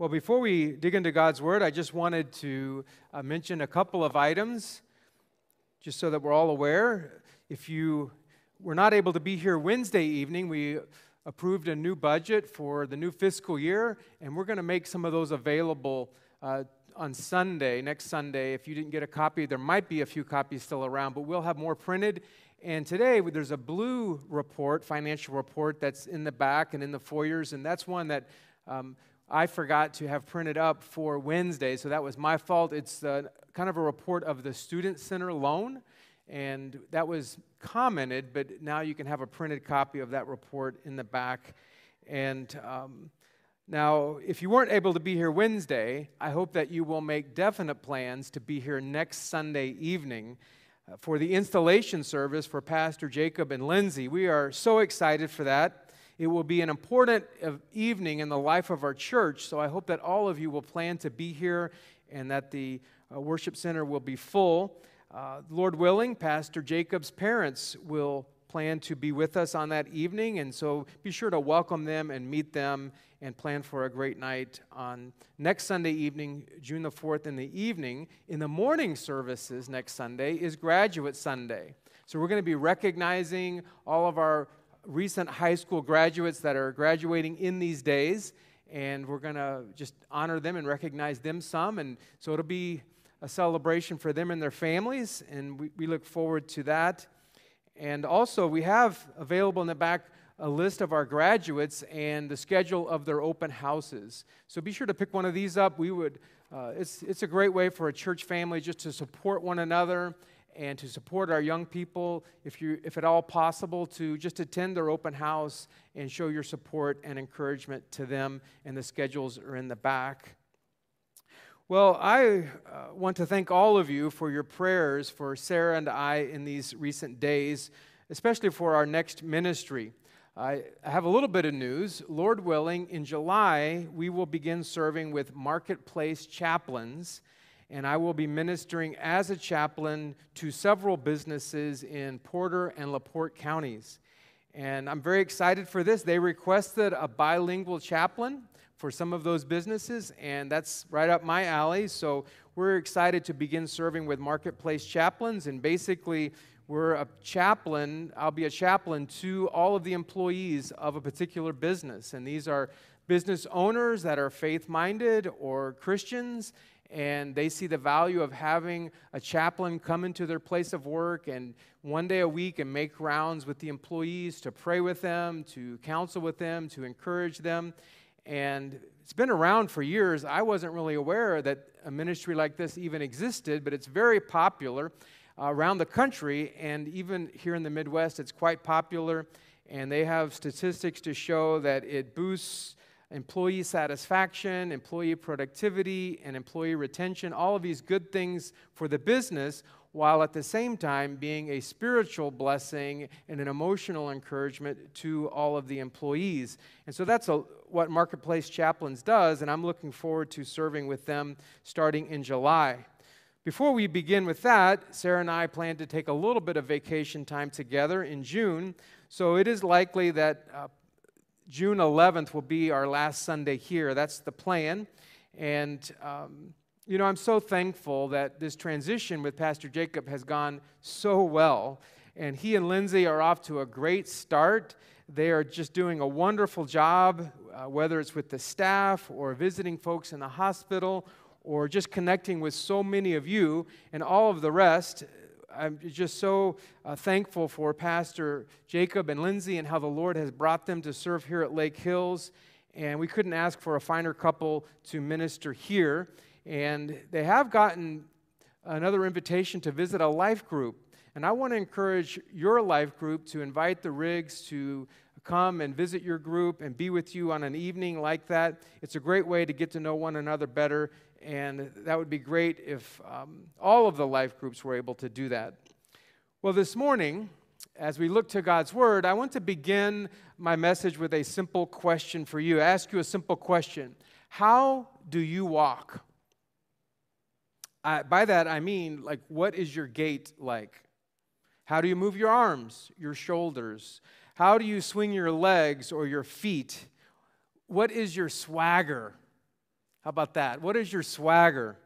Well, before we dig into God's Word, I just wanted to uh, mention a couple of items, just so that we're all aware. If you were not able to be here Wednesday evening, we approved a new budget for the new fiscal year, and we're going to make some of those available uh, on Sunday, next Sunday. If you didn't get a copy, there might be a few copies still around, but we'll have more printed. And today, there's a blue report, financial report, that's in the back and in the foyers, and that's one that um, I forgot to have printed up for Wednesday, so that was my fault. It's uh, kind of a report of the Student Center loan, and that was commented, but now you can have a printed copy of that report in the back. And um, now, if you weren't able to be here Wednesday, I hope that you will make definite plans to be here next Sunday evening uh, for the installation service for Pastor Jacob and Lindsay. We are so excited for that. It will be an important evening in the life of our church, so I hope that all of you will plan to be here and that the uh, worship center will be full. Uh, Lord willing, Pastor Jacob's parents will plan to be with us on that evening, and so be sure to welcome them and meet them and plan for a great night on next Sunday evening, June the 4th, in the evening. In the morning services next Sunday is Graduate Sunday. So we're going to be recognizing all of our recent high school graduates that are graduating in these days, and we're going to just honor them and recognize them some. And so it'll be a celebration for them and their families, and we, we look forward to that. And also, we have available in the back a list of our graduates and the schedule of their open houses. So be sure to pick one of these up. We would, uh, it's, it's a great way for a church family just to support one another and to support our young people, if, you, if at all possible, to just attend their open house and show your support and encouragement to them. And the schedules are in the back. Well, I uh, want to thank all of you for your prayers for Sarah and I in these recent days, especially for our next ministry. I have a little bit of news. Lord willing, in July, we will begin serving with Marketplace Chaplains and I will be ministering as a chaplain to several businesses in Porter and LaPorte counties. And I'm very excited for this. They requested a bilingual chaplain for some of those businesses, and that's right up my alley. So we're excited to begin serving with marketplace chaplains. And basically, we're a chaplain, I'll be a chaplain to all of the employees of a particular business. And these are business owners that are faith minded or Christians and they see the value of having a chaplain come into their place of work and one day a week and make rounds with the employees to pray with them, to counsel with them, to encourage them. And it's been around for years. I wasn't really aware that a ministry like this even existed, but it's very popular uh, around the country and even here in the Midwest, it's quite popular. And they have statistics to show that it boosts employee satisfaction, employee productivity, and employee retention, all of these good things for the business, while at the same time being a spiritual blessing and an emotional encouragement to all of the employees. And so that's a, what Marketplace Chaplains does, and I'm looking forward to serving with them starting in July. Before we begin with that, Sarah and I plan to take a little bit of vacation time together in June. So it is likely that uh, June 11th will be our last Sunday here. That's the plan. And, um, you know, I'm so thankful that this transition with Pastor Jacob has gone so well. And he and Lindsay are off to a great start. They are just doing a wonderful job, uh, whether it's with the staff or visiting folks in the hospital or just connecting with so many of you and all of the rest. I'm just so uh, thankful for Pastor Jacob and Lindsay and how the Lord has brought them to serve here at Lake Hills. And we couldn't ask for a finer couple to minister here. And they have gotten another invitation to visit a life group. And I want to encourage your life group to invite the Riggs to come and visit your group and be with you on an evening like that. It's a great way to get to know one another better and that would be great if um, all of the life groups were able to do that. Well, this morning, as we look to God's Word, I want to begin my message with a simple question for you. I ask you a simple question How do you walk? I, by that, I mean, like, what is your gait like? How do you move your arms, your shoulders? How do you swing your legs or your feet? What is your swagger? How about that? What is your swagger?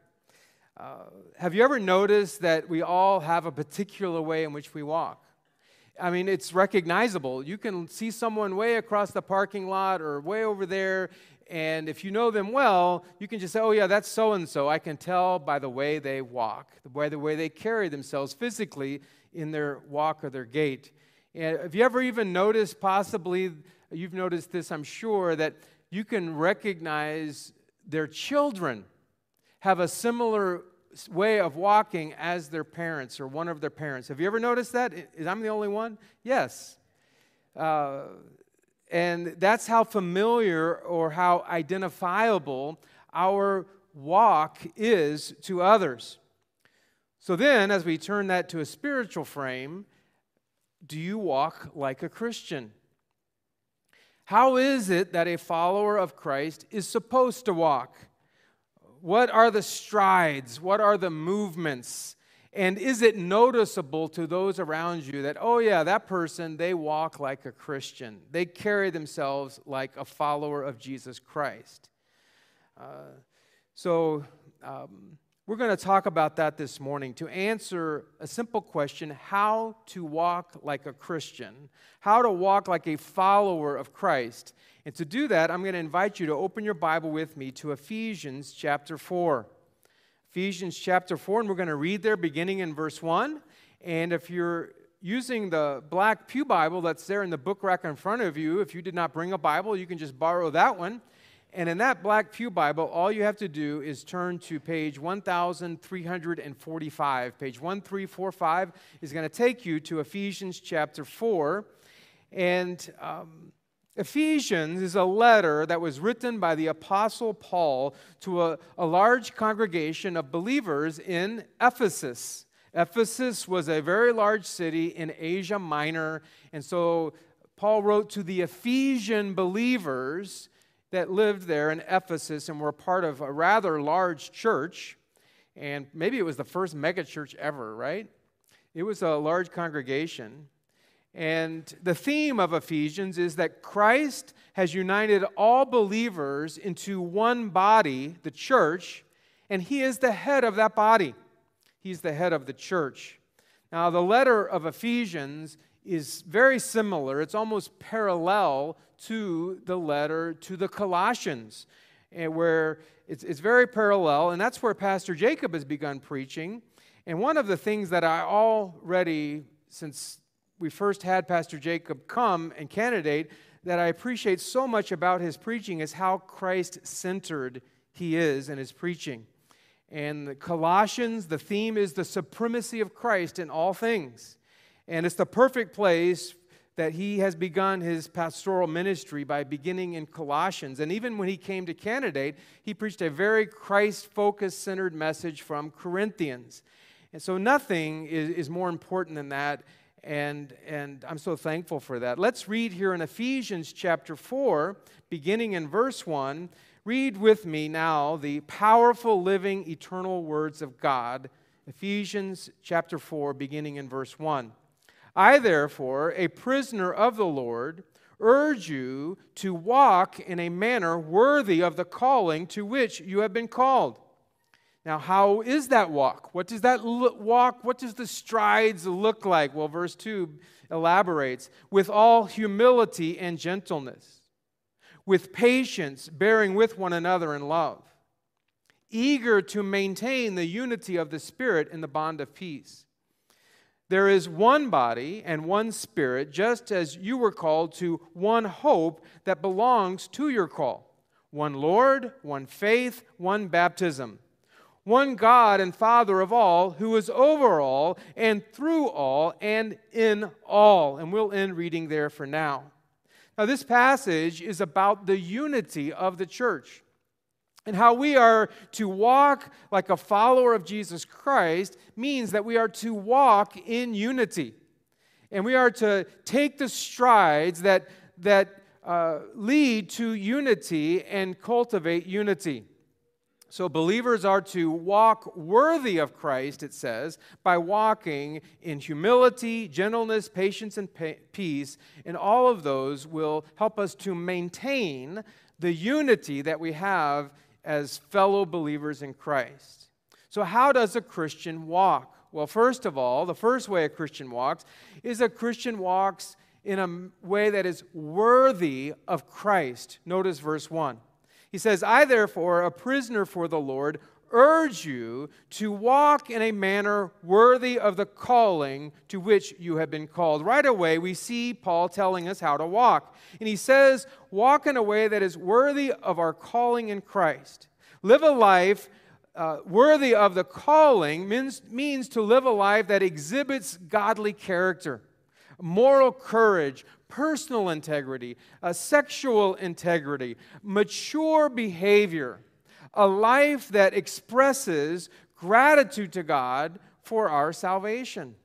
Uh, have you ever noticed that we all have a particular way in which we walk? I mean, it's recognizable. You can see someone way across the parking lot or way over there, and if you know them well, you can just say, oh, yeah, that's so and so. I can tell by the way they walk, by the way they carry themselves physically in their walk or their gait. And have you ever even noticed, possibly, you've noticed this, I'm sure, that you can recognize their children have a similar way of walking as their parents or one of their parents. Have you ever noticed that? I'm the only one? Yes. Uh, and that's how familiar or how identifiable our walk is to others. So then, as we turn that to a spiritual frame, do you walk like a Christian? How is it that a follower of Christ is supposed to walk? What are the strides? What are the movements? And is it noticeable to those around you that, oh, yeah, that person, they walk like a Christian? They carry themselves like a follower of Jesus Christ. Uh, so, um, we're going to talk about that this morning to answer a simple question how to walk like a Christian, how to walk like a follower of Christ. And to do that, I'm going to invite you to open your Bible with me to Ephesians chapter 4. Ephesians chapter 4, and we're going to read there beginning in verse 1. And if you're using the black Pew Bible that's there in the book rack in front of you, if you did not bring a Bible, you can just borrow that one. And in that Black Pew Bible, all you have to do is turn to page 1345. Page 1345 is going to take you to Ephesians chapter 4. And um, Ephesians is a letter that was written by the Apostle Paul to a, a large congregation of believers in Ephesus. Ephesus was a very large city in Asia Minor. And so Paul wrote to the Ephesian believers that lived there in Ephesus and were part of a rather large church. And maybe it was the first megachurch ever, right? It was a large congregation. And the theme of Ephesians is that Christ has united all believers into one body, the church, and he is the head of that body. He's the head of the church. Now, the letter of Ephesians is very similar, it's almost parallel to the letter to the Colossians, eh, where it's, it's very parallel, and that's where Pastor Jacob has begun preaching. And one of the things that I already, since we first had Pastor Jacob come and candidate, that I appreciate so much about his preaching is how Christ centered he is in his preaching. And the Colossians, the theme is the supremacy of Christ in all things. And it's the perfect place that he has begun his pastoral ministry by beginning in Colossians. And even when he came to candidate, he preached a very Christ focused, centered message from Corinthians. And so nothing is, is more important than that. And, and I'm so thankful for that. Let's read here in Ephesians chapter 4, beginning in verse 1. Read with me now the powerful, living, eternal words of God. Ephesians chapter 4, beginning in verse 1. I, therefore, a prisoner of the Lord, urge you to walk in a manner worthy of the calling to which you have been called. Now, how is that walk? What does that look, walk, what does the strides look like? Well, verse 2 elaborates with all humility and gentleness, with patience, bearing with one another in love, eager to maintain the unity of the Spirit in the bond of peace. There is one body and one spirit, just as you were called to one hope that belongs to your call one Lord, one faith, one baptism, one God and Father of all, who is over all and through all and in all. And we'll end reading there for now. Now, this passage is about the unity of the church and how we are to walk like a follower of Jesus Christ means that we are to walk in unity. And we are to take the strides that, that uh, lead to unity and cultivate unity. So, believers are to walk worthy of Christ, it says, by walking in humility, gentleness, patience, and pa- peace. And all of those will help us to maintain the unity that we have as fellow believers in Christ. So, how does a Christian walk? Well, first of all, the first way a Christian walks is a Christian walks in a way that is worthy of Christ. Notice verse 1. He says, I, therefore, a prisoner for the Lord, urge you to walk in a manner worthy of the calling to which you have been called. Right away, we see Paul telling us how to walk. And he says, Walk in a way that is worthy of our calling in Christ. Live a life uh, worthy of the calling means, means to live a life that exhibits godly character, moral courage, personal integrity, uh, sexual integrity, mature behavior a life that expresses gratitude to God for our salvation.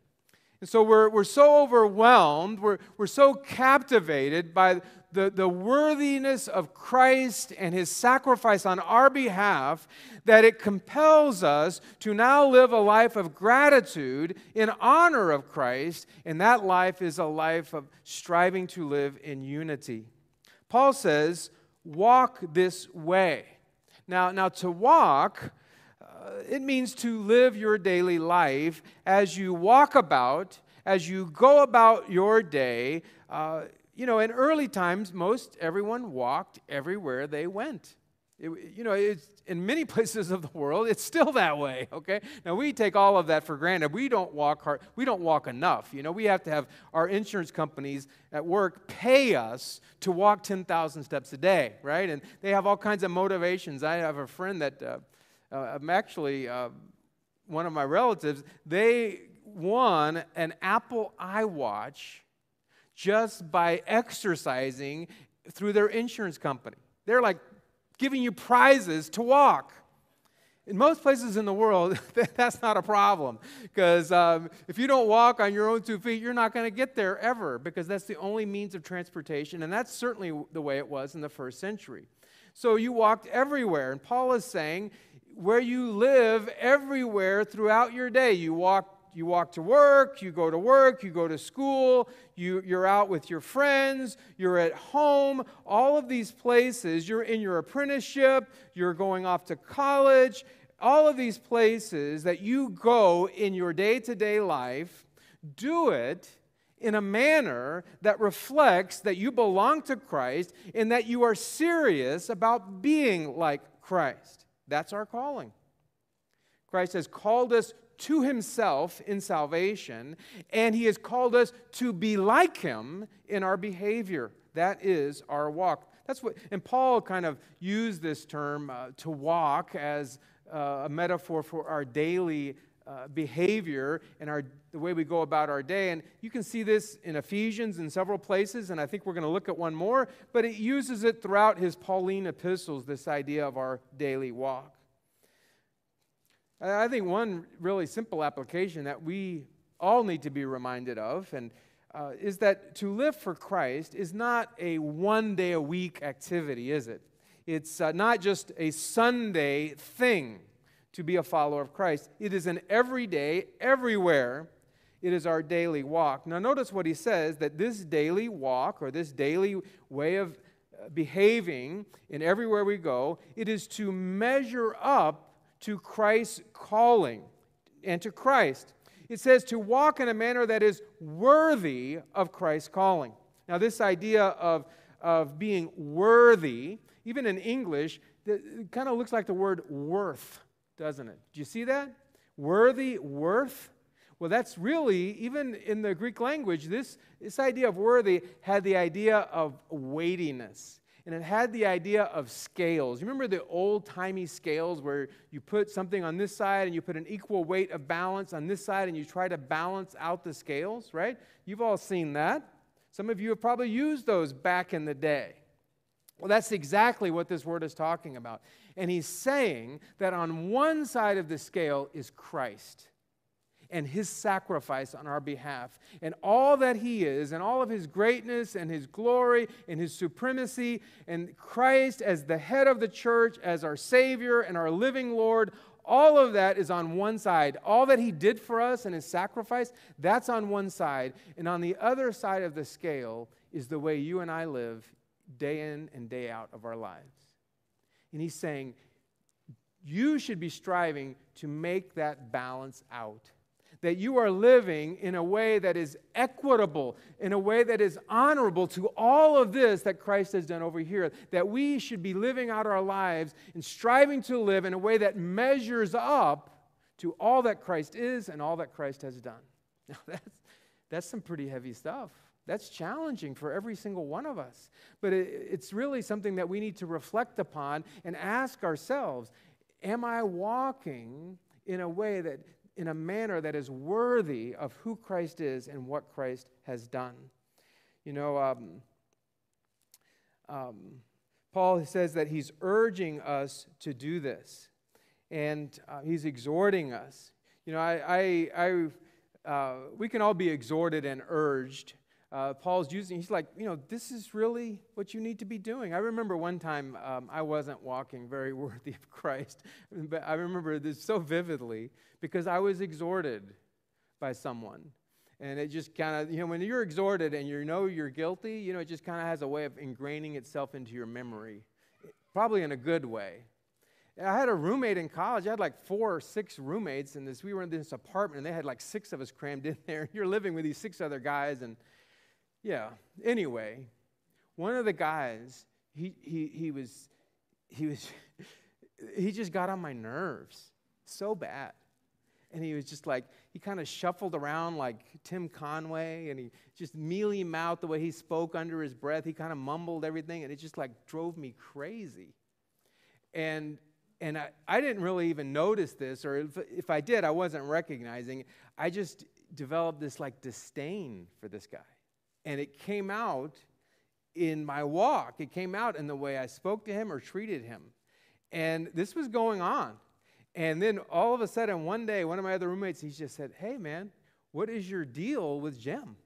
And so we're, we're so overwhelmed, we're, we're so captivated by the, the worthiness of Christ and his sacrifice on our behalf that it compels us to now live a life of gratitude in honor of Christ, and that life is a life of striving to live in unity. Paul says, Walk this way. Now, now to walk, uh, it means to live your daily life as you walk about, as you go about your day. Uh, you know, in early times, most everyone walked everywhere they went. It, you know, in many places of the world, it's still that way, okay? Now, we take all of that for granted. We don't walk hard. We don't walk enough. You know, we have to have our insurance companies at work pay us to walk 10,000 steps a day, right? And they have all kinds of motivations. I have a friend that uh, uh, I'm actually uh, one of my relatives, they won an Apple iWatch just by exercising through their insurance company. They're like giving you prizes to walk. In most places in the world, that's not a problem because um, if you don't walk on your own two feet, you're not going to get there ever because that's the only means of transportation, and that's certainly the way it was in the first century. So you walked everywhere, and Paul is saying, where you live everywhere throughout your day, you walk you walk to work, you go to work, you go to school, you, you're out with your friends, you're at home, all of these places, you're in your apprenticeship, you're going off to college, all of these places that you go in your day to day life, do it in a manner that reflects that you belong to Christ and that you are serious about being like Christ. That's our calling. Christ has called us to himself in salvation, and he has called us to be like him in our behavior. That is our walk. That's what, and Paul kind of used this term uh, to walk as uh, a metaphor for our daily uh, behavior and our, the way we go about our day. And you can see this in Ephesians in several places, and I think we're going to look at one more, but it uses it throughout his Pauline epistles, this idea of our daily walk. I think one really simple application that we all need to be reminded of and uh, is that to live for Christ is not a one day a week activity, is it? It's uh, not just a Sunday thing to be a follower of Christ. It is an everyday, everywhere. It is our daily walk. Now, notice what he says that this daily walk or this daily way of uh, behaving in everywhere we go, it is to measure up to Christ's calling and to Christ. It says to walk in a manner that is worthy of Christ's calling. Now, this idea of, of being worthy, even in English, it kind of looks like the word worth, doesn't it? Do you see that? Worthy, worth. Well, that's really, even in the Greek language, this, this idea of worthy had the idea of weightiness and it had the idea of scales. You remember the old timey scales where you put something on this side and you put an equal weight of balance on this side and you try to balance out the scales, right? You've all seen that. Some of you have probably used those back in the day. Well, that's exactly what this word is talking about. And he's saying that on one side of the scale is Christ and his sacrifice on our behalf. And all that he is, and all of his greatness and his glory and his supremacy, and Christ as the head of the church, as our Savior and our living Lord, all of that is on one side. All that he did for us and his sacrifice, that's on one side. And on the other side of the scale is the way you and I live day in and day out of our lives. And he's saying, you should be striving to make that balance out. That you are living in a way that is equitable, in a way that is honorable to all of this that Christ has done over here. That we should be living out our lives and striving to live in a way that measures up to all that Christ is and all that Christ has done. Now, that's, that's some pretty heavy stuff. That's challenging for every single one of us. But it, it's really something that we need to reflect upon and ask ourselves Am I walking in a way that, in a manner that is worthy of who Christ is and what Christ has done? You know, um, um, Paul says that he's urging us to do this and uh, he's exhorting us. You know, I, I, I uh, we can all be exhorted and urged. Uh, Paul's using, he's like, you know, this is really what you need to be doing. I remember one time um, I wasn't walking very worthy of Christ, but I remember this so vividly because I was exhorted by someone. And it just kind of, you know, when you're exhorted and you know you're guilty, you know, it just kind of has a way of ingraining itself into your memory, probably in a good way. I had a roommate in college. I had like four or six roommates in this. We were in this apartment, and they had like six of us crammed in there. You're living with these six other guys, and yeah. Anyway, one of the guys, he he he was he was he just got on my nerves so bad. And he was just like, he kind of shuffled around like Tim Conway, and he just mealy mouthed the way he spoke under his breath. He kind of mumbled everything, and it just like drove me crazy. And and I, I didn't really even notice this, or if, if I did, I wasn't recognizing. I just developed this like disdain for this guy. And it came out in my walk, it came out in the way I spoke to him or treated him. And this was going on. And then all of a sudden, one day, one of my other roommates, he just said, Hey, man, what is your deal with Jim?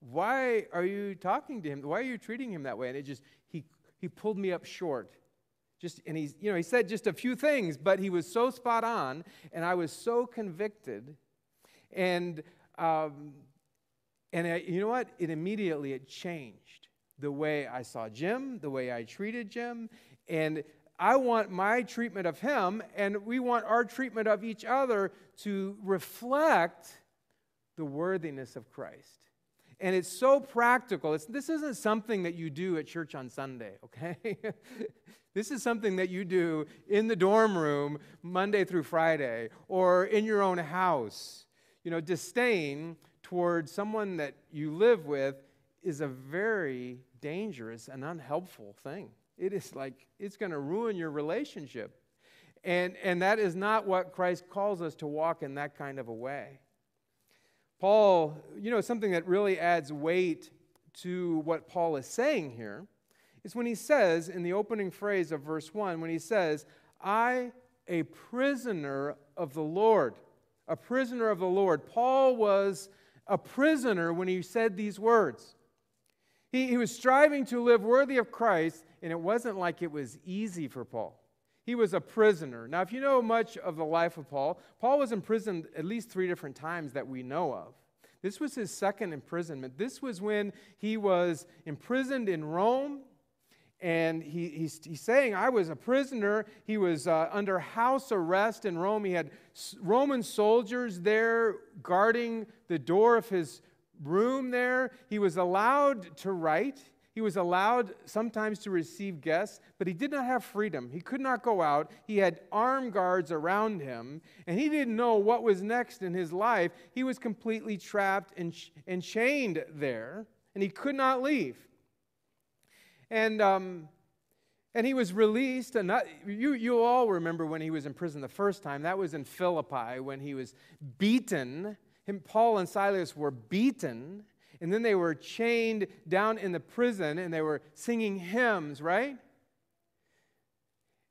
Why are you talking to him? Why are you treating him that way? And it just, he, he pulled me up short just, and he's, you know, he said just a few things, but he was so spot on, and I was so convicted. And, um, and I, you know what? It immediately, it changed the way I saw Jim, the way I treated Jim, and I want my treatment of him, and we want our treatment of each other to reflect the worthiness of Christ. And it's so practical. It's, this isn't something that you do at church on Sunday, okay? This is something that you do in the dorm room Monday through Friday or in your own house. You know, disdain towards someone that you live with is a very dangerous and unhelpful thing. It is like it's going to ruin your relationship. And, and that is not what Christ calls us to walk in that kind of a way. Paul, you know, something that really adds weight to what Paul is saying here is when he says, in the opening phrase of verse 1, when he says, I, a prisoner of the Lord. A prisoner of the Lord. Paul was a prisoner when he said these words. He, he was striving to live worthy of Christ, and it wasn't like it was easy for Paul. He was a prisoner. Now, if you know much of the life of Paul, Paul was imprisoned at least three different times that we know of. This was his second imprisonment. This was when he was imprisoned in Rome and he, he's, he's, saying, I was a prisoner. He was uh, under house arrest in Rome. He had Roman soldiers there guarding the door of his room there. He was allowed to write. He was allowed sometimes to receive guests, but he did not have freedom. He could not go out. He had armed guards around him, and he didn't know what was next in his life. He was completely trapped and, and chained there, and he could not leave. And, um, and he was released. And not, you, you all remember when he was in prison the first time. That was in Philippi when he was beaten. Him, Paul and Silas were beaten. And then they were chained down in the prison and they were singing hymns, right?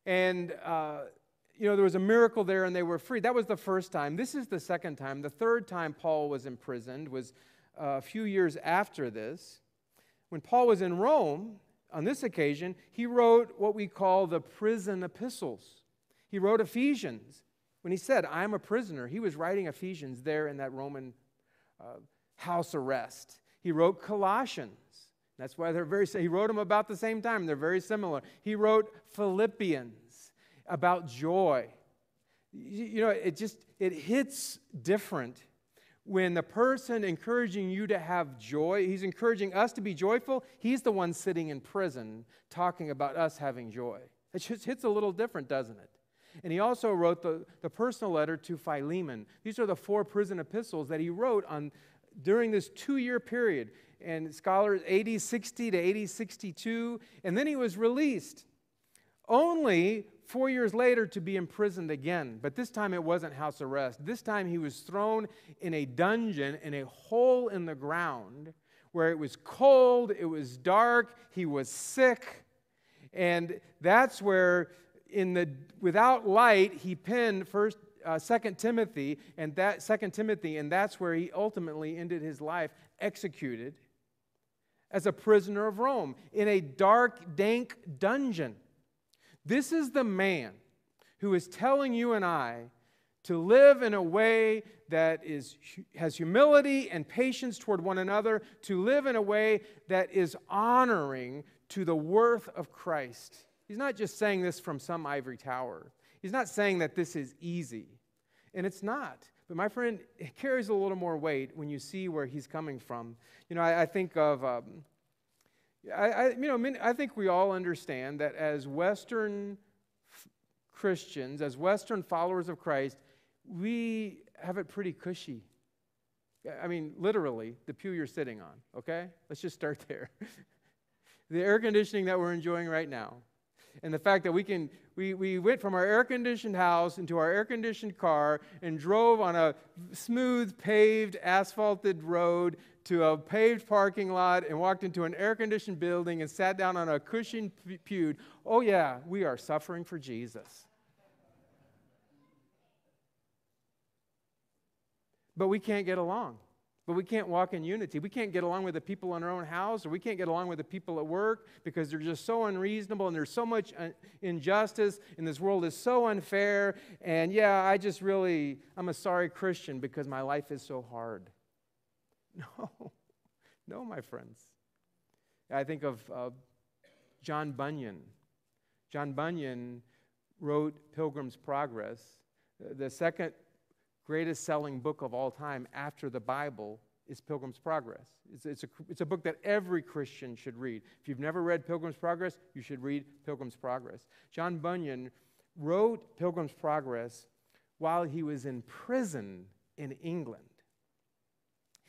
And, uh, you know, there was a miracle there and they were free. That was the first time. This is the second time. The third time Paul was imprisoned was uh, a few years after this. When Paul was in Rome, on this occasion, he wrote what we call the prison epistles. He wrote Ephesians. When he said, I'm a prisoner, he was writing Ephesians there in that Roman uh, house arrest. He wrote Colossians. That's why they're very, he wrote them about the same time. They're very similar. He wrote Philippians. about joy. You know, it just it hits different when the person encouraging you to have joy, he's encouraging us to be joyful, he's the one sitting in prison talking about us having joy. It just hits a little different, doesn't it? And he also wrote the, the personal letter to Philemon. These are the four prison epistles that he wrote on during this two year period. And scholars, AD 60 to AD 62. And then he was released. Only four years later to be imprisoned again. But this time it wasn't house arrest. This time he was thrown in a dungeon, in a hole in the ground, where it was cold, it was dark, he was sick. And that's where, in the without light, he penned first uh, Timothy, and that Second Timothy, and that's where he ultimately ended his life, executed as a prisoner of Rome in a dark, dank dungeon. This is the man who is telling you and I to live in a way that is, has humility and patience toward one another, to live in a way that is honoring to the worth of Christ. He's not just saying this from some ivory tower. He's not saying that this is easy, and it's not. But my friend, it carries a little more weight when you see where he's coming from. You know, I, I think of um, I, I, you know, I think we all understand that as Western Christians, as Western followers of Christ, we have it pretty cushy. I mean, literally, the pew you're sitting on, okay? Let's just start there. the air conditioning that we're enjoying right now, and the fact that we can, we, we went from our air conditioned house into our air conditioned car and drove on a smooth, paved, asphalted road to a paved parking lot and walked into an air conditioned building and sat down on a cushioned pew. Oh, yeah, we are suffering for Jesus. But we can't get along. But we can't walk in unity. We can't get along with the people in our own house, or we can't get along with the people at work because they're just so unreasonable and there's so much injustice, and this world is so unfair. And yeah, I just really, I'm a sorry Christian because my life is so hard. No, no, my friends. I think of uh, John Bunyan. John Bunyan wrote Pilgrim's Progress, the second greatest selling book of all time after the Bible is Pilgrim's Progress. It's, it's, a, it's a book that every Christian should read. If you've never read Pilgrim's Progress, you should read Pilgrim's Progress. John Bunyan wrote Pilgrim's Progress while he was in prison in England.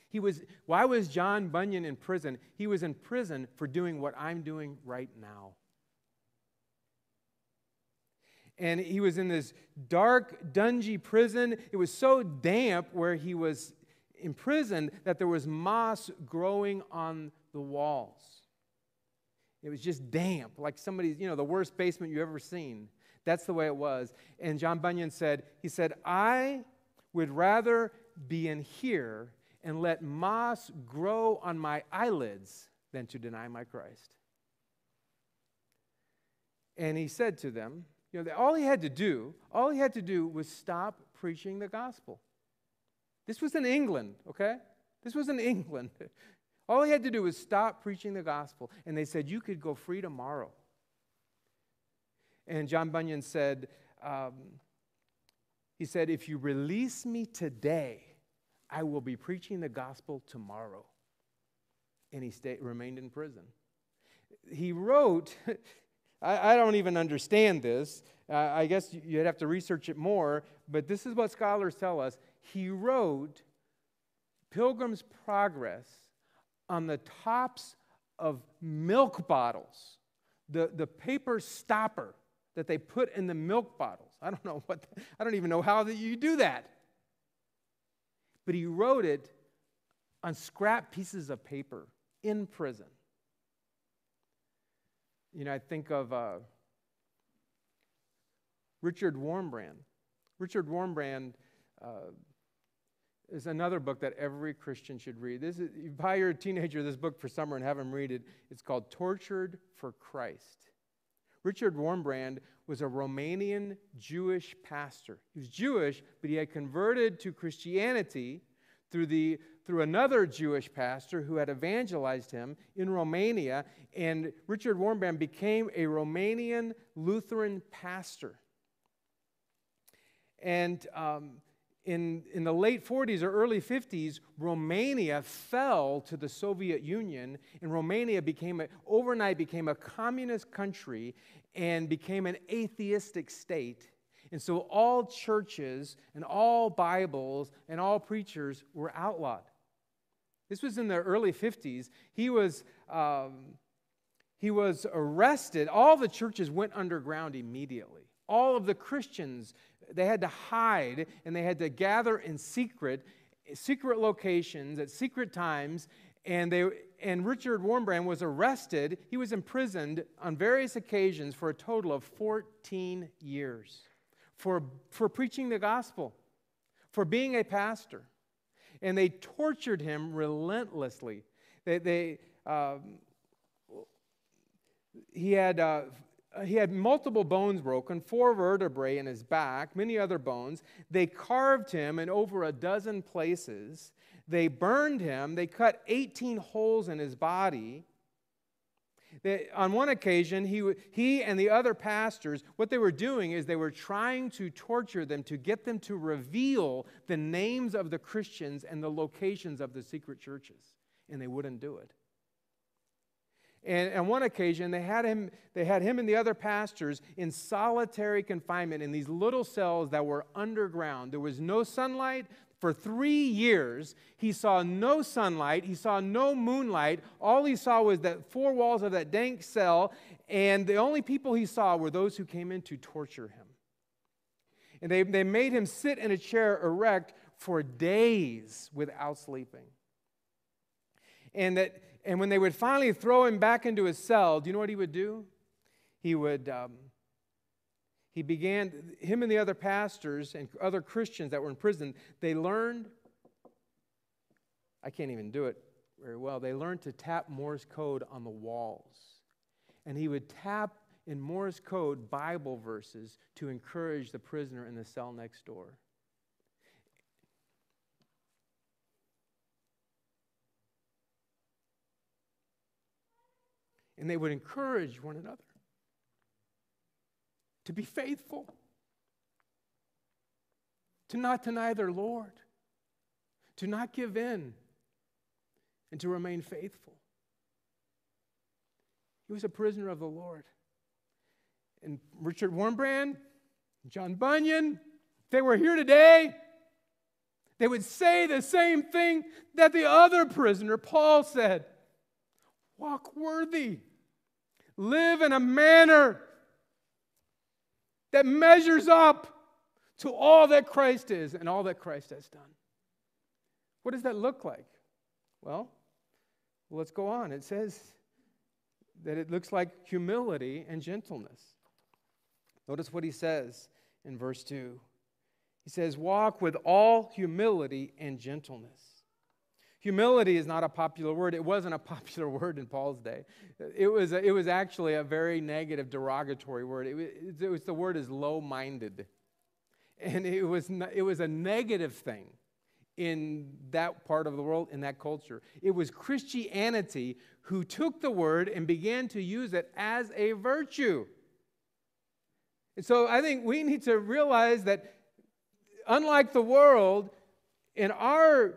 He was, why was John Bunyan in prison? He was in prison for doing what I'm doing right now. And he was in this dark, dungy prison. It was so damp where he was imprisoned that there was moss growing on the walls. It was just damp, like somebody's, you know, the worst basement you've ever seen. That's the way it was. And John Bunyan said, he said, I would rather be in here and let moss grow on my eyelids than to deny my Christ. And he said to them, you know, all he had to do, all he had to do was stop preaching the gospel. This was in England, okay? This was in England. All he had to do was stop preaching the gospel. And they said, You could go free tomorrow. And John Bunyan said, um, He said, If you release me today, I will be preaching the gospel tomorrow. And he stayed, remained in prison. He wrote, I, I, don't even understand this. Uh, I guess you'd have to research it more, but this is what scholars tell us. He wrote Pilgrim's Progress on the tops of milk bottles, the, the paper stopper that they put in the milk bottles. I don't know what, the, I don't even know how that you do that but he wrote it on scrap pieces of paper in prison. You know, I think of uh, Richard Wurmbrand. Richard Wurmbrand uh, is another book that every Christian should read. This is, you buy your teenager this book for summer and have him read it. It's called Tortured for Christ. Richard Wurmbrand was a Romanian Jewish pastor. He was Jewish, but he had converted to Christianity through, the, through another Jewish pastor who had evangelized him in Romania. And Richard Wurmbrand became a Romanian Lutheran pastor. And um, in, in the late 40s or early 50s, Romania fell to the Soviet Union, and Romania became a, overnight became a communist country and became an atheistic state. And so all churches and all Bibles and all preachers were outlawed. This was in the early 50s. He was, um, he was arrested. All the churches went underground immediately. All of the Christians they had to hide and they had to gather in secret, secret locations at secret times. And, they, and Richard Wurmbrand was arrested. He was imprisoned on various occasions for a total of 14 years for, for preaching the gospel, for being a pastor. And they tortured him relentlessly. They, they, um, he had uh, he had multiple bones broken, four vertebrae in his back, many other bones. They carved him in over a dozen places. They burned him. They cut 18 holes in his body. On one occasion, he, he and the other pastors, what they were doing is they were trying to torture them to get them to reveal the names of the Christians and the locations of the secret churches. And they wouldn't do it. And on one occasion, they had, him, they had him and the other pastors in solitary confinement in these little cells that were underground. There was no sunlight. For three years, he saw no sunlight. He saw no moonlight. All he saw was that four walls of that dank cell, and the only people he saw were those who came in to torture him. And they, they made him sit in a chair erect for days without sleeping. And that and when they would finally throw him back into his cell, do you know what he would do? He would, um, he began, him and the other pastors and other Christians that were in prison, they learned, I can't even do it very well, they learned to tap Morse code on the walls. And he would tap in Morse code Bible verses to encourage the prisoner in the cell next door. and they would encourage one another to be faithful, to not deny their Lord, to not give in, and to remain faithful. He was a prisoner of the Lord. And Richard Wurmbrand, John Bunyan, if they were here today. They would say the same thing that the other prisoner, Paul, said walk worthy live in a manner that measures up to all that Christ is and all that Christ has done. What does that look like? Well, let's go on. It says that it looks like humility and gentleness. Notice what he says in verse 2. He says, Walk with all humility and gentleness Humility is not a popular word. It wasn't a popular word in Paul's day. It was, a, it was actually a very negative, derogatory word. It was, it was the word is low minded. And it was, it was a negative thing in that part of the world, in that culture. It was Christianity who took the word and began to use it as a virtue. And so I think we need to realize that, unlike the world, in our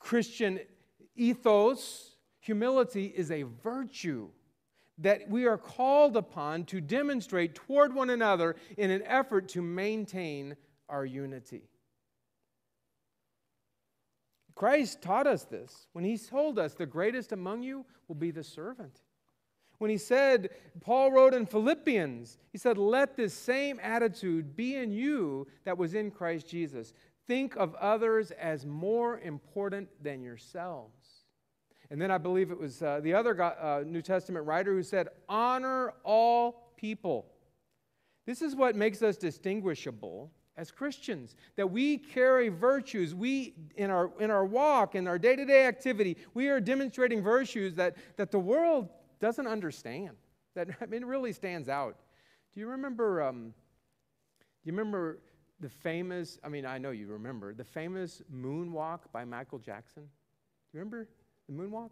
Christian ethos, humility is a virtue that we are called upon to demonstrate toward one another in an effort to maintain our unity. Christ taught us this when he told us, The greatest among you will be the servant. When he said, Paul wrote in Philippians, he said, Let this same attitude be in you that was in Christ Jesus. Think of others as more important than yourselves. And then I believe it was uh, the other uh, New Testament writer who said, Honor all people. This is what makes us distinguishable as Christians that we carry virtues. We, in our, in our walk, in our day to day activity, we are demonstrating virtues that, that the world doesn't understand, that I mean, it really stands out. Do you remember? Um, do you remember the famous, I mean, I know you remember, the famous moonwalk by Michael Jackson? Do you remember the moonwalk?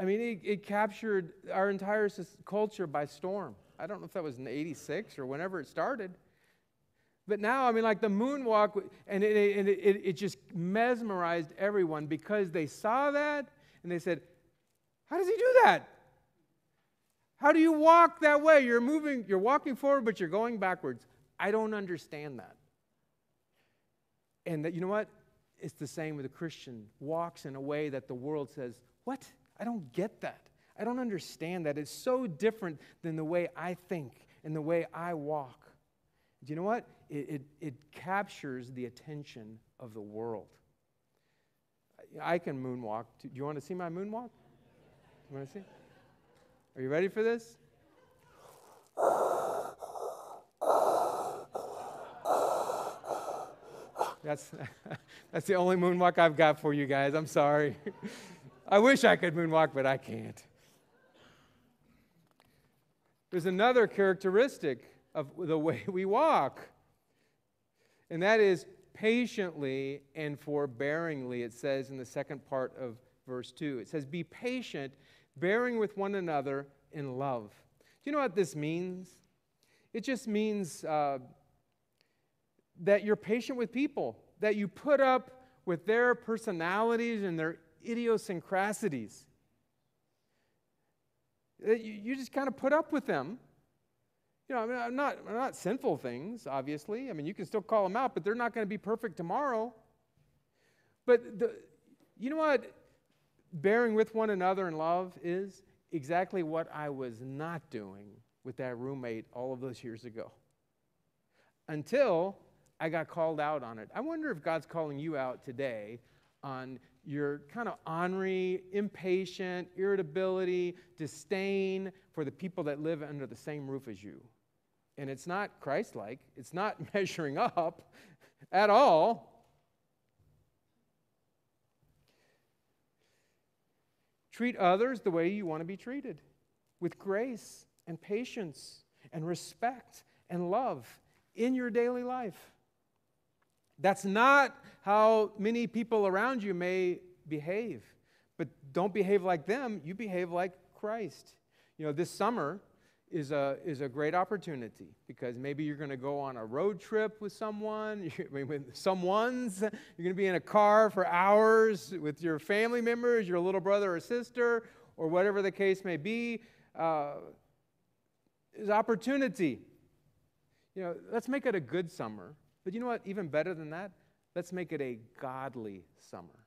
I mean, it, it captured our entire culture by storm. I don't know if that was in 86 or whenever it started. But now, I mean, like the moonwalk, and it, it, it, it just mesmerized everyone because they saw that and they said, How does he do that? How do you walk that way? You're moving, you're walking forward, but you're going backwards. I don't understand that. And that, you know what? It's the same with a Christian walks in a way that the world says, What? I don't get that. I don't understand that. It's so different than the way I think and the way I walk. Do you know what? It, it, it captures the attention of the world. I can moonwalk. Do you want to see my moonwalk? You want to see? Are you ready for this? That's, that's the only moonwalk I've got for you guys. I'm sorry. I wish I could moonwalk, but I can't. There's another characteristic of the way we walk, and that is patiently and forbearingly, it says in the second part of verse 2. It says, Be patient, bearing with one another in love. Do you know what this means? It just means uh, that you're patient with people, that you put up with their personalities and their idiosyncrasies. You just kind of put up with them. You know, I mean, I'm not, I'm not sinful things, obviously. I mean, you can still call them out, but they're not going to be perfect tomorrow. But the, you know what bearing with one another in love is? Exactly what I was not doing with that roommate all of those years ago. Until I got called out on it. I wonder if God's calling you out today on your kind of ornery, impatient, irritability, disdain for the people that live under the same roof as you. And it's not Christ like, it's not measuring up at all. Treat others the way you want to be treated with grace and patience and respect and love in your daily life. That's not how many people around you may behave. But don't behave like them, you behave like Christ. You know, this summer is a, is a great opportunity because maybe you're going to go on a road trip with someone, with someone's, you're going to be in a car for hours with your family members, your little brother or sister, or whatever the case may be. Uh, is opportunity. You know, let's make it a good summer. But you know what? Even better than that, let's make it a godly summer.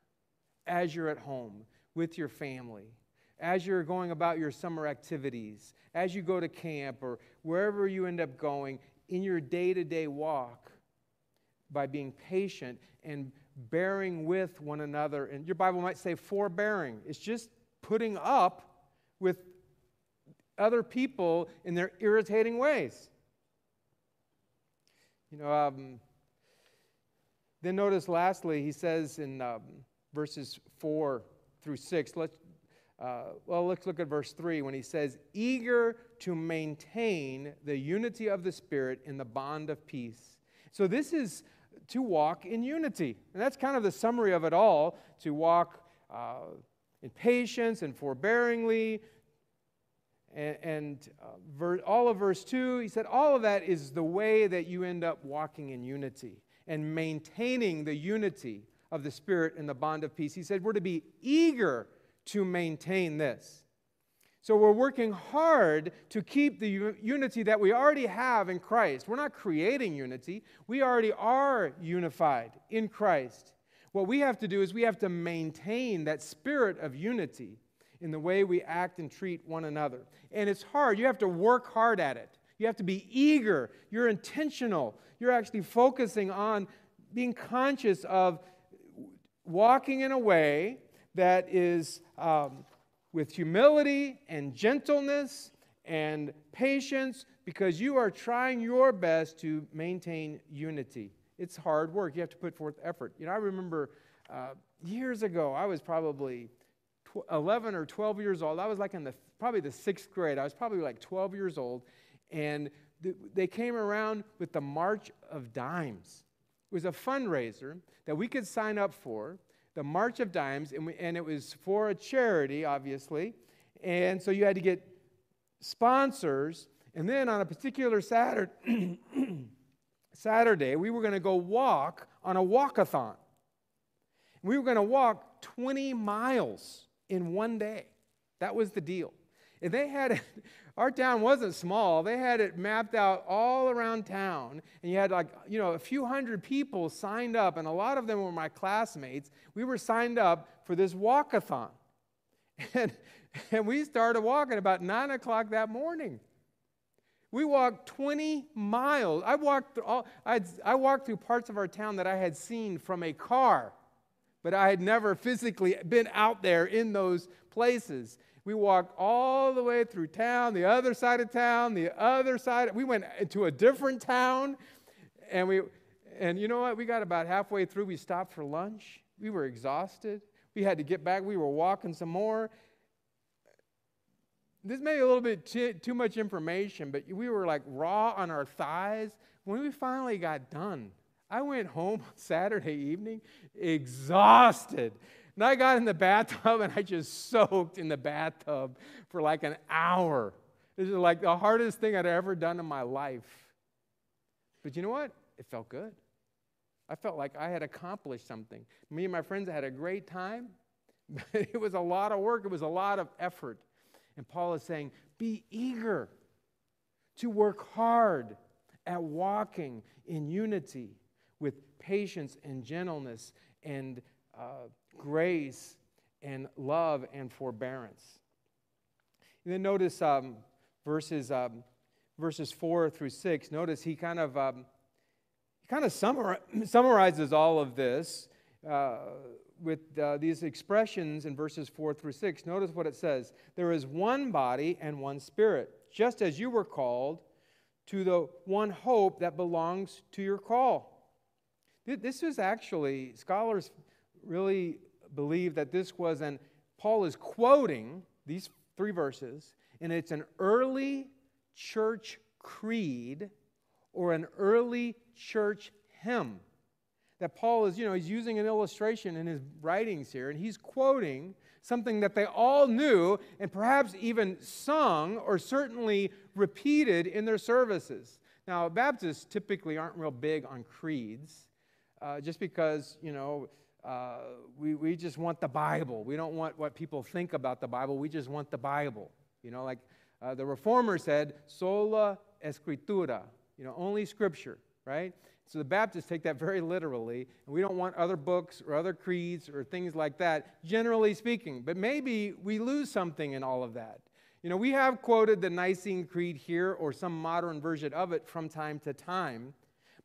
As you're at home with your family, as you're going about your summer activities, as you go to camp or wherever you end up going, in your day to day walk, by being patient and bearing with one another. And your Bible might say forbearing. It's just putting up with other people in their irritating ways. You know, um, then notice lastly, he says in um, verses 4 through 6, let's, uh, well, let's look at verse 3 when he says, eager to maintain the unity of the Spirit in the bond of peace. So this is to walk in unity. And that's kind of the summary of it all to walk uh, in patience and forbearingly. And, and uh, ver- all of verse 2, he said, all of that is the way that you end up walking in unity and maintaining the unity of the Spirit in the bond of peace. He said we're to be eager to maintain this. So we're working hard to keep the unity that we already have in Christ. We're not creating unity, we already are unified in Christ. What we have to do is we have to maintain that spirit of unity in the way we act and treat one another. And it's hard. You have to work hard at it. You have to be eager. You're intentional. You're actually focusing on being conscious of walking in a way that is um, with humility and gentleness and patience because you are trying your best to maintain unity. It's hard work. You have to put forth effort. You know, I remember uh, years ago, I was probably 11 or 12 years old. I was like in the probably the sixth grade. I was probably like 12 years old, and they came around with the March of Dimes. It was a fundraiser that we could sign up for, the March of Dimes, and, we, and it was for a charity, obviously. And so you had to get sponsors. And then on a particular Saturday, Saturday, we were going to go walk on a walkathon. We were going to walk 20 miles in one day. That was the deal. And they had it, our town wasn't small. They had it mapped out all around town. And you had like, you know, a few hundred people signed up, and a lot of them were my classmates. We were signed up for this walkathon. And, and we started walking about nine o'clock that morning. We walked 20 miles. I walked, through all, I'd, I walked through parts of our town that I had seen from a car, but I had never physically been out there in those places. We walked all the way through town, the other side of town, the other side. We went into a different town, and we, and you know what? We got about halfway through. We stopped for lunch. We were exhausted. We had to get back. We were walking some more, this may be a little bit too, too much information, but we were like raw on our thighs. When we finally got done, I went home Saturday evening exhausted. And I got in the bathtub and I just soaked in the bathtub for like an hour. This is like the hardest thing I'd ever done in my life. But you know what? It felt good. I felt like I had accomplished something. Me and my friends had a great time, but it was a lot of work, it was a lot of effort. And Paul is saying, be eager to work hard at walking in unity with patience and gentleness and uh, grace and love and forbearance. And then notice um, verses, um, verses 4 through 6. Notice he kind of, um, he kind of summar- summarizes all of this. Uh, with uh, these expressions in verses 4 through 6. Notice what it says There is one body and one spirit, just as you were called to the one hope that belongs to your call. This is actually, scholars really believe that this was, and Paul is quoting these three verses, and it's an early church creed or an early church hymn that Paul is, you know, he's using an illustration in his writings here, and he's quoting something that they all knew and perhaps even sung or certainly repeated in their services. Now, Baptists typically aren't real big on creeds, uh, just because, you know, uh, we, we just want the Bible. We don't want what people think about the Bible. We just want the Bible. You know, like uh, the Reformer said, sola scriptura, you know, only Scripture, right? So the Baptists take that very literally, and we don't want other books or other creeds or things like that, generally speaking. But maybe we lose something in all of that. You know, we have quoted the Nicene Creed here or some modern version of it from time to time,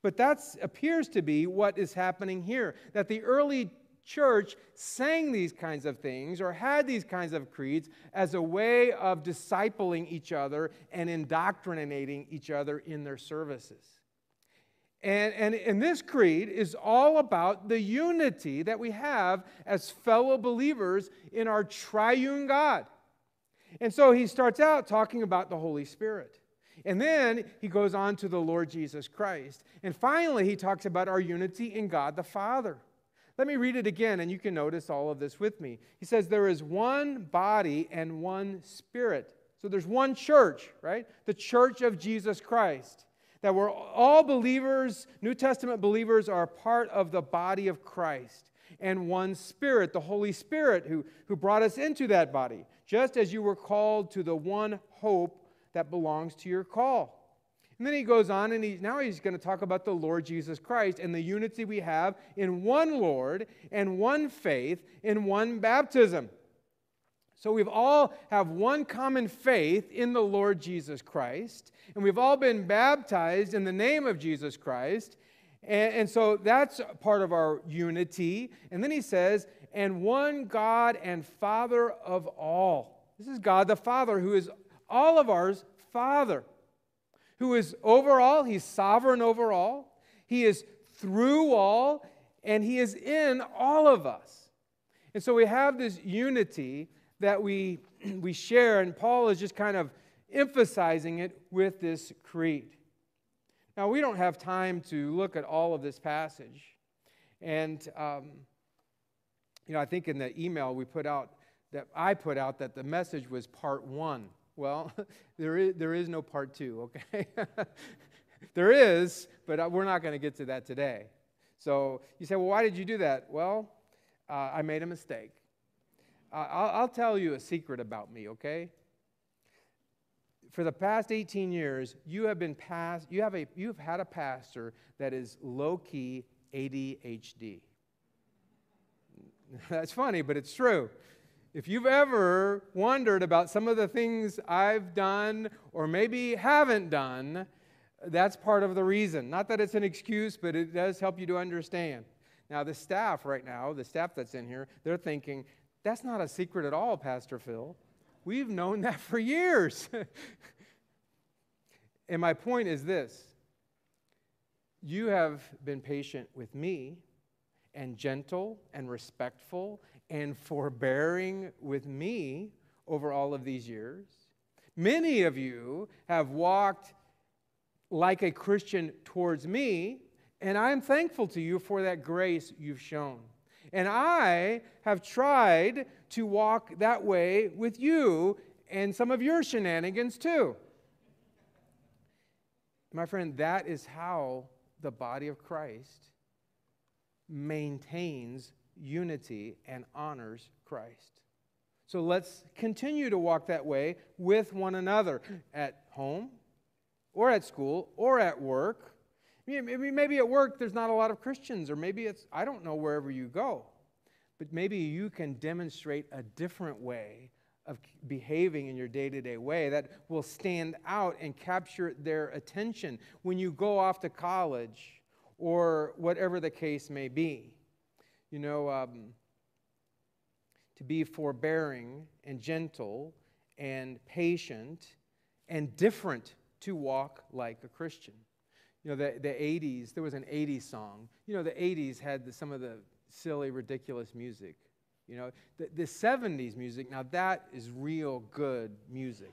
but that appears to be what is happening here. That the early church sang these kinds of things or had these kinds of creeds as a way of discipling each other and indoctrinating each other in their services. And, and, and this creed is all about the unity that we have as fellow believers in our triune God. And so he starts out talking about the Holy Spirit. And then he goes on to the Lord Jesus Christ. And finally, he talks about our unity in God the Father. Let me read it again, and you can notice all of this with me. He says, There is one body and one spirit. So there's one church, right? The church of Jesus Christ that we're all believers, New Testament believers, are part of the body of Christ and one Spirit, the Holy Spirit, who, who brought us into that body, just as you were called to the one hope that belongs to your call. And then he goes on, and he, now he's going to talk about the Lord Jesus Christ and the unity we have in one Lord and one faith in one baptism. So we've all have one common faith in the Lord Jesus Christ, and we've all been baptized in the name of Jesus Christ. And, and, so that's part of our unity. And then he says, and one God and Father of all. This is God the Father, who is all of ours Father, who is over all, he's sovereign over all, he is through all, and he is in all of us. And so we have this unity that we, we share, and Paul is just kind of emphasizing it with this creed. Now, we don't have time to look at all of this passage. And, um, you know, I think in the email we put out, that I put out, that the message was part one. Well, there is, there is no part two, okay? there is, but uh, we're not going to get to that today. So you say, well, why did you do that? Well, uh, I made a mistake. Uh, I'll, I'll tell you a secret about me, okay? For the past 18 years, you have been past, you have a you have had a pastor that is low-key ADHD. That's funny, but it's true. If you've ever wondered about some of the things I've done or maybe haven't done, that's part of the reason. Not that it's an excuse, but it does help you to understand. Now, the staff right now, the staff that's in here, they're thinking, that's not a secret at all, Pastor Phil. We've known that for years. and my point is this you have been patient with me and gentle and respectful and forbearing with me over all of these years. Many of you have walked like a Christian towards me, and I'm thankful to you for that grace you've shown. And I have tried to walk that way with you and some of your shenanigans too. My friend, that is how the body of Christ maintains unity and honors Christ. So let's continue to walk that way with one another at home or at school or at work. Maybe at work there's not a lot of Christians, or maybe it's, I don't know, wherever you go. But maybe you can demonstrate a different way of behaving in your day to day way that will stand out and capture their attention when you go off to college or whatever the case may be. You know, um, to be forbearing and gentle and patient and different to walk like a Christian. You know, the, the 80s, there was an 80s song. You know, the 80s had the, some of the silly, ridiculous music. You know, the, the 70s music, now that is real good music.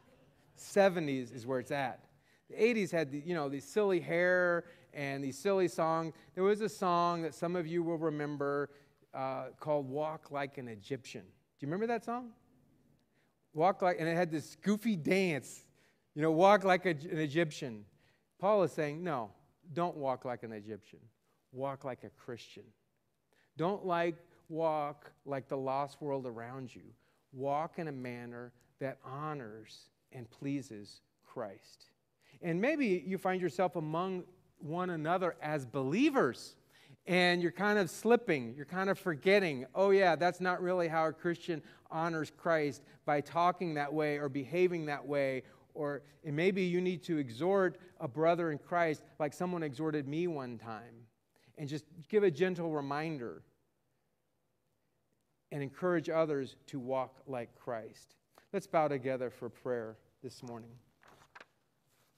70s is where it's at. The 80s had, the, you know, these silly hair and these silly songs. There was a song that some of you will remember uh, called Walk Like an Egyptian. Do you remember that song? Walk like, and it had this goofy dance, you know, walk like a, an Egyptian. Paul is saying, no, don't walk like an Egyptian. Walk like a Christian. Don't like walk like the lost world around you. Walk in a manner that honors and pleases Christ. And maybe you find yourself among one another as believers and you're kind of slipping, you're kind of forgetting, oh, yeah, that's not really how a Christian honors Christ by talking that way or behaving that way. Or maybe you need to exhort a brother in Christ like someone exhorted me one time and just give a gentle reminder and encourage others to walk like Christ. Let's bow together for prayer this morning.